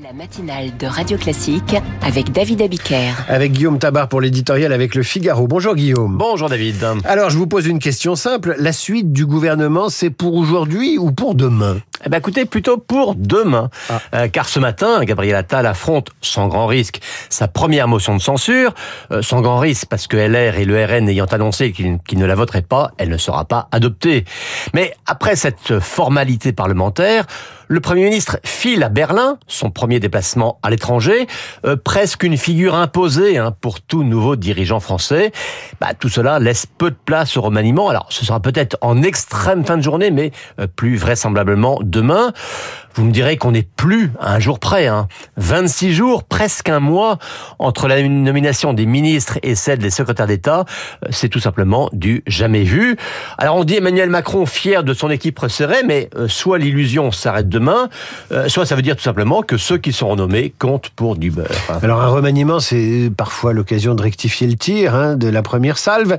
La matinale de Radio Classique avec David Abiker. Avec Guillaume Tabar pour l'éditorial avec le Figaro. Bonjour Guillaume. Bonjour David. Alors je vous pose une question simple. La suite du gouvernement, c'est pour aujourd'hui ou pour demain? Eh ben, écoutez, plutôt pour demain. Ah. Euh, car ce matin, Gabriel Attal affronte sans grand risque sa première motion de censure. Euh, sans grand risque parce que LR et le RN ayant annoncé qu'ils ne la voteraient pas, elle ne sera pas adoptée. Mais après cette formalité parlementaire, le Premier ministre file à Berlin, son premier déplacement à l'étranger, euh, presque une figure imposée hein, pour tout nouveau dirigeant français. Bah, tout cela laisse peu de place au remaniement. Alors, ce sera peut-être en extrême fin de journée, mais plus vraisemblablement demain. Vous me direz qu'on n'est plus à un jour près. Hein. 26 jours, presque un mois entre la nomination des ministres et celle des secrétaires d'État. Euh, c'est tout simplement du jamais vu. Alors on dit Emmanuel Macron fier de son équipe resserrée, mais euh, soit l'illusion s'arrête demain, euh, soit ça veut dire tout simplement que ceux qui sont renommés comptent pour du beurre. Hein. Alors un remaniement, c'est parfois l'occasion de rectifier le tir hein, de la première salve.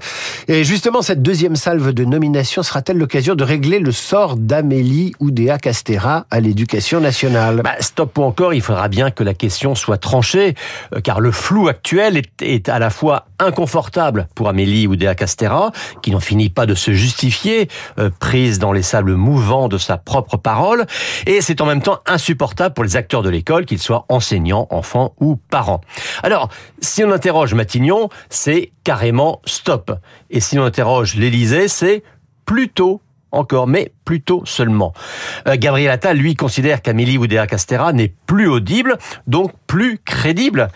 Et justement, cette deuxième salve de nomination sera-t-elle l'occasion de régler le sort d'Amélie Oudéa Castera à l'éducation nationale? Bah, stop ou encore, il faudra bien que la question soit tranchée, euh, car le flou actuel est, à la fois inconfortable pour Amélie Oudéa Castera, qui n'en finit pas de se justifier, euh, prise dans les sables mouvants de sa propre parole, et c'est en même temps insupportable pour les acteurs de l'école, qu'ils soient enseignants, enfants ou parents. Alors, si on interroge Matignon, c'est carrément stop. Et si on interroge l'Élysée, c'est plutôt encore, mais plutôt seulement. Euh, Gabriel Attal, lui, considère qu'Amélie Oudéa-Castera n'est plus audible, donc plus crédible.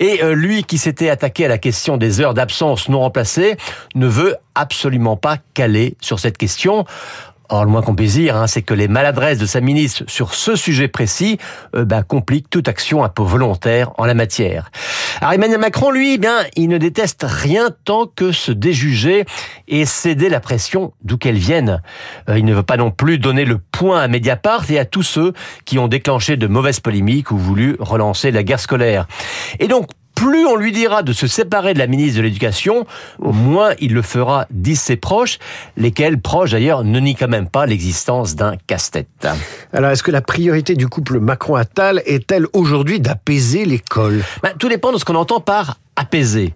Et euh, lui, qui s'était attaqué à la question des heures d'absence non remplacées, ne veut absolument pas caler sur cette question. Or, le moins qu'on puisse dire, hein, c'est que les maladresses de sa ministre sur ce sujet précis euh, bah, compliquent toute action un peu volontaire en la matière. Alors Emmanuel Macron, lui, eh bien, il ne déteste rien tant que se déjuger et céder la pression d'où qu'elle vienne. Euh, il ne veut pas non plus donner le point à Mediapart et à tous ceux qui ont déclenché de mauvaises polémiques ou voulu relancer la guerre scolaire. Et donc, plus on lui dira de se séparer de la ministre de l'Éducation, moins il le fera, disent ses proches, lesquels proches d'ailleurs ne nient quand même pas l'existence d'un casse-tête. Alors est-ce que la priorité du couple Macron-Attal est-elle aujourd'hui d'apaiser l'école? Ben, Tout dépend de ce qu'on entend par apaiser.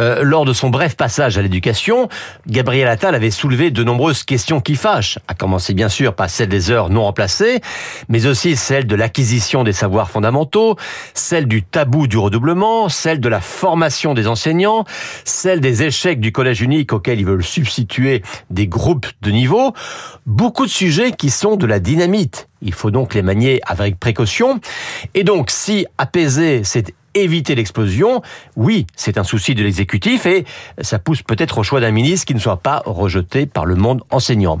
Euh, lors de son bref passage à l'éducation, Gabriel Attal avait soulevé de nombreuses questions qui fâchent, à commencer bien sûr par celle des heures non remplacées, mais aussi celle de l'acquisition des savoirs fondamentaux, celle du tabou du redoublement, celle de la formation des enseignants, celle des échecs du collège unique auquel ils veulent substituer des groupes de niveau, beaucoup de sujets qui sont de la dynamite. Il faut donc les manier avec précaution. Et donc, si apaiser, c'est éviter l'explosion, oui, c'est un souci de l'exécutif et ça pousse peut-être au choix d'un ministre qui ne soit pas rejeté par le monde enseignant.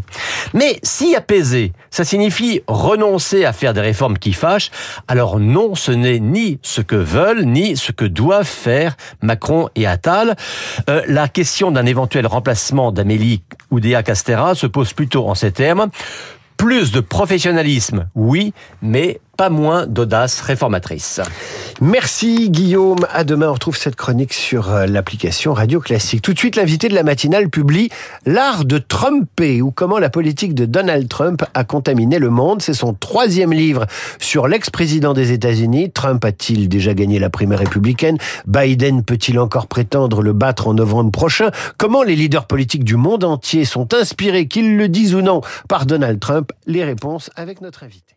Mais si apaiser, ça signifie renoncer à faire des réformes qui fâchent, alors non, ce n'est ni ce que veulent, ni ce que doivent faire Macron et Attal. Euh, la question d'un éventuel remplacement d'Amélie Oudéa Castera se pose plutôt en ces termes. Plus de professionnalisme, oui, mais pas moins d'audace réformatrice. Merci Guillaume. À demain, on retrouve cette chronique sur euh, l'application Radio Classique. Tout de suite, l'invité de la matinale publie L'art de Trumper ou comment la politique de Donald Trump a contaminé le monde. C'est son troisième livre sur l'ex-président des États-Unis. Trump a-t-il déjà gagné la primaire républicaine? Biden peut-il encore prétendre le battre en novembre prochain? Comment les leaders politiques du monde entier sont inspirés, qu'ils le disent ou non, par Donald Trump? Les réponses avec notre invité.